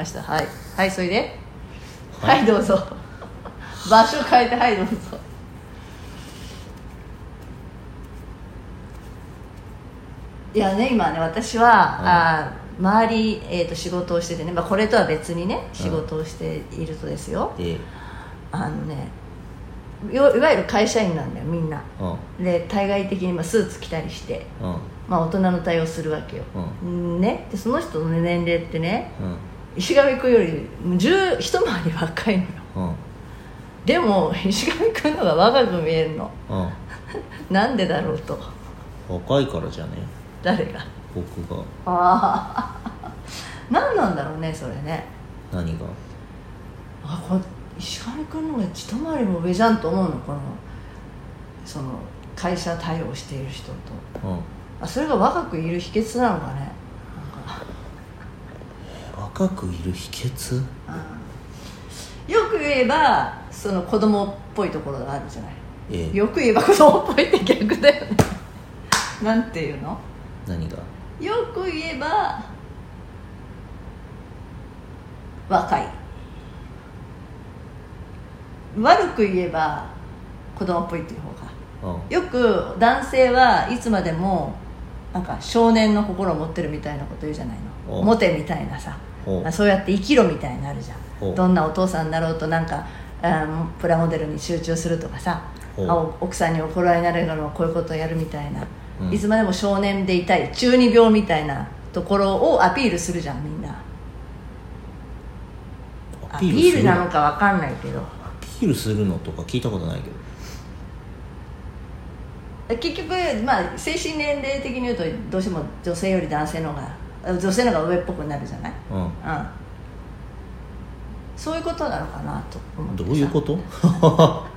ましたはい。はいそれで？はい、どうぞ。場所変えてはいどうぞ。いやね今ね私は、あー周り、えー、と仕事をしててね、まあ、これとは別にね仕事をしているとですよ、ええ。あのねよいわゆる会社員なんだよみんな。うん。で対外的にまあスーツ着たりして、うん。まあ、大人の対応するわけよ、ね、でその人の年齢ってねうん石上君より10一回り若いのよ。うん。でも石上君のが若く見えるの。うん。なんでだろうと。若いからじゃね？誰が？僕が。ああ 何なんだろうねそれね。何が？あこれ石上君の方が一回りも上じゃんと思うのこのその会社対応している人と。うん。あそれが若くいる秘訣なのかね若くいる秘訣？よく言えばその子供っぽいところがあるじゃない。ええ。よく言えば子供っぽいって逆だよね。なんていうの？何が？よく言えば若い。悪く言えば子供っぽいっていう方が。うん。よく男性はいつまでもなんか少年の心を持ってるみたいなこと言うじゃないの。おモテみたいなさ。おそうやって生きろみたいになるじゃおんどんなお父さんになろうとなんかあのプラモデルに集中するとかさ奥さんに怒られながらもこういうことをやるみたいな、うん。いつまでも少年でいたい中二病みたいなところをアピールするじゃんみんな。アピールなのかわかんないけど。アピールするのとか聞いたことないけど。結局、まあ、精神年齢的に言うとどうしても女性より男性の方が女性の方が上っぽくなるじゃない、ううん、そういうことなのかなと思ってどういうこと？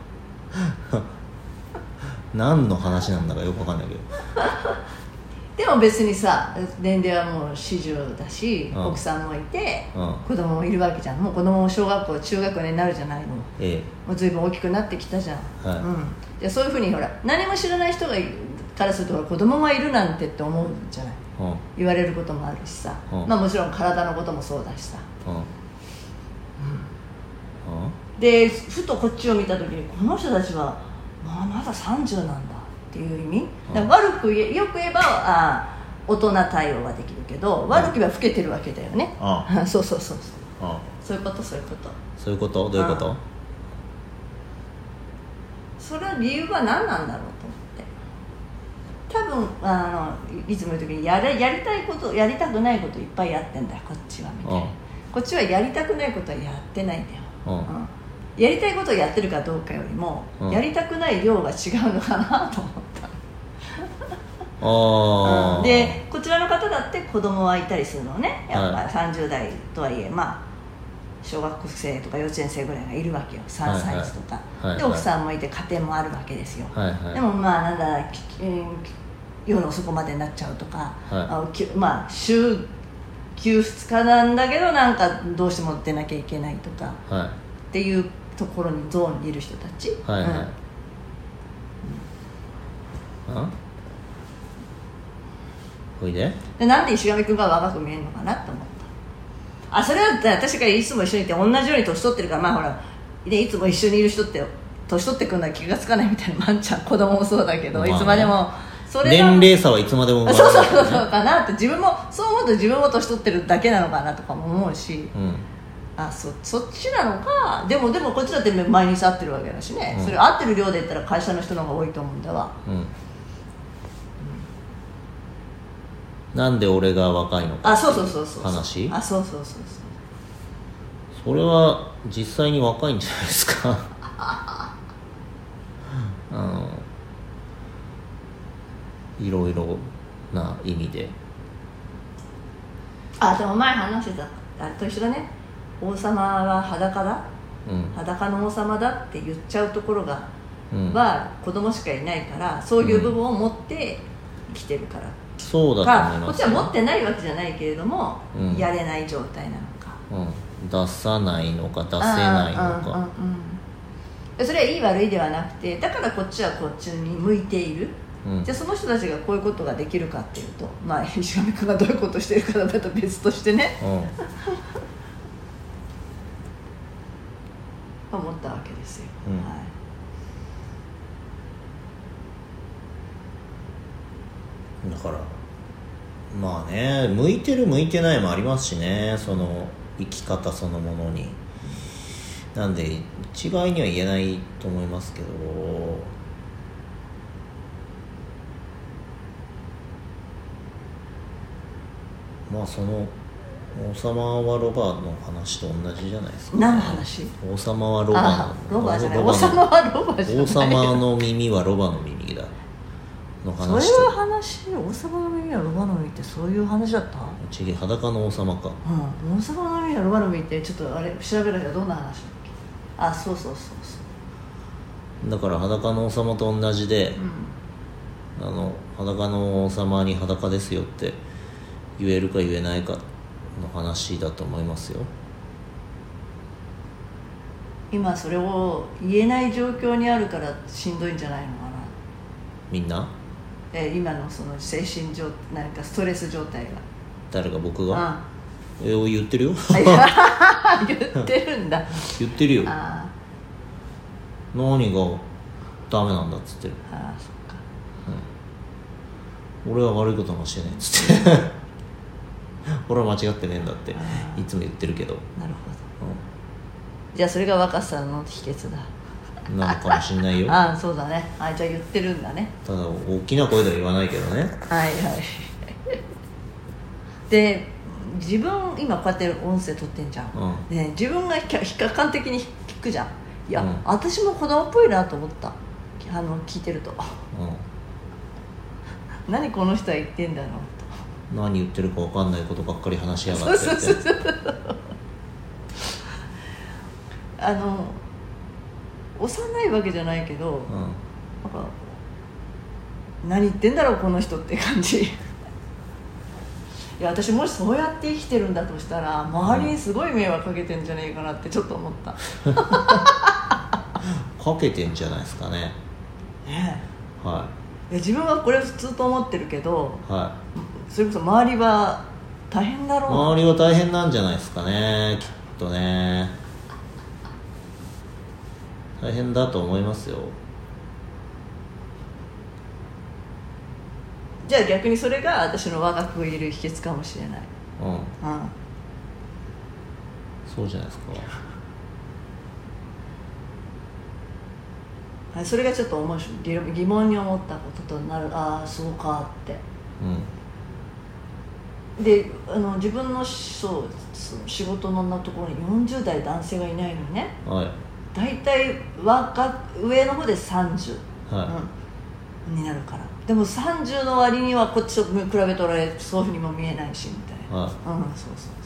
何の話なんだかよくわかんないけど。でも別にさ年齢はもう40だし、うん。奥さんもいて、うん。子供もいるわけじゃん。もう子供も小学校中学年になるじゃないの。えもう随分大きくなってきたじゃん、はい。うん、でそういうふうにほら何も知らない人がいからすると子供がいるなんてって思うんじゃない？えうん。言われることもあるしさ、うん。まあもちろん体のこともそうだしさ。でふとこっちを見た時にこの人たちは、まあ、まだ30なんだっていう意味、悪く言えよく言えばあ大人対応はできるけど悪く言えば老けてるわけだよね、あ そうそうそうそう。あそういうことそういうこと。そういうこと？どういうこと？うん。それは理由は何なんだろう多分あのいいつも言う時にやれやりたいことやりたくないこといっぱいやってんだよこっちはみたいな。うん。こっちはやりたくないことはやってないんだよ、うん。うん。やりたいことをやってるかどうかよりも、うん。やりたくない量が違うのかなと思った。でこちらの方だって子供はいたりするのね。やっぱはい。30代とはいえまあ小学生とか幼稚園生ぐらいがいるわけよ。3はいはい。歳児とか、はいで奥さんもいて家庭もあるわけですよ、はいはい。でもまあなんだ、きえー夜遅くまでになっちゃうとか、あきまあ週休2日なんだけどなんかどうしても出なきゃいけないとかはい。っていうところにゾーンにいる人たち、はいはい、うん。あ？ほいで。でなんで石上君が若く見えるのかなと思った。あそれは私がいつも一緒にいて同じように年取ってるからまあほらでいつも一緒にいる人って年取ってくるのは気がつかないみたいなまんちゃん子供もそうだけど、まあね。いつまでもそれが年齢差はいつまでもそうそうそうそうかなって自分もそう思うと自分も年取ってるだけなのかなとかも思うし。うん。あそそっちなのか。でもでもこっちだって毎日会ってるわけだしね、うん。それ会ってる量で言ったら会社の人の方が多いと思うんだわ。うん。なんで俺が若いのかあそうそうそうそう。話？あそうそうそうそう。それは実際に若いんじゃないですかあのいろいろな意味で。あでも前話してた。あれと一緒だね。王様は裸だ。うん。裸の王様だって言っちゃうところが、うん。は子供しかいないからそういう部分を持って生きてるから、そうだとか思いますこっちは持ってないわけじゃないけれども、うん。やれない状態なのか。うん、出さないのか出せないのうんうんうんかうん。それはいい悪いではなくてだからこっちはこっちに向いている、うん。じゃあその人たちがこういうことができるかっていうとまあ 石上君がどういうことしてるかだと別としてね。うん。思ったわけですよ、うん。はい。だからまあね向いてる向いてないもありますしねその生き方そのものに。なんで一概には言えないと思いますけどまあその王様はロバの話と同じじゃないですか、何の話？王様はロバあのロバじゃない。王様はロバじゃない。王様の耳はロバの耳だ。のそういう話？と話王様の耳はロバの耳ってそういう話だった？ちげ裸の王様か。うん。王様の耳はロバの耳ってちょっとあれ調べなきゃどんな話だっけ？あそうそうそうそう。だから裸の王様と同じでうん。あの裸の王様に裸ですよって言えるか言えないかの話だと思いますよ。今それを言えない状況にあるからしんどいんじゃないのかな。みんな？え今のその精神状なんかストレス状態が。誰が僕が？あえ言ってるよ。言ってるんだ。言ってるよ。あ何がダメなんだっつって。るあああそっか。俺は悪いこともしてないっつって 俺は間違ってねえんだっていつも言ってるけど、なるほど。じゃあそれが若さの秘訣だ。うん、なのかもしんないよ。ああそうだね。あじゃあ言ってるんだね。ただ大きな声では言わないけどね。はいはい。で自分今こうやって音声撮ってんじゃん、うね、自分がひ客観的に聞くじゃん。いや、うん。私も子供っぽいなと思った。あの聞いてると。う 何この人は言ってんだろうと。ん、何言ってるか分かんないことばっかり話しやがってそうそうそうあの幼いわけじゃないけど、うん。なんか何言ってんだろうこの人って感じ。いや私もしそうやって生きてるんだとしたら周りにすごい迷惑かけてんじゃねえかなってちょっと思った、かけてんじゃないですかね。ねはい。えいや自分はこれ普通と思ってるけどい。はそれこそ周りは大変だろうな。周りは大変なんじゃないですかねきっとね。大変だと思いますよ。じゃあ逆にそれが私の若くいる秘訣かもしれない、うん。うん、そうじゃないですか。はいそれがちょっと面白い。疑疑問に思ったこととなる。ああそうかって。うんであの自分のそう仕事のところに40代男性がいないのにね。はい。大体若上の方で30、はい。うん、になるから。でも30の割にはこっちと比べたらそういうふうにも見えないしみたいな、はい。うんそうそう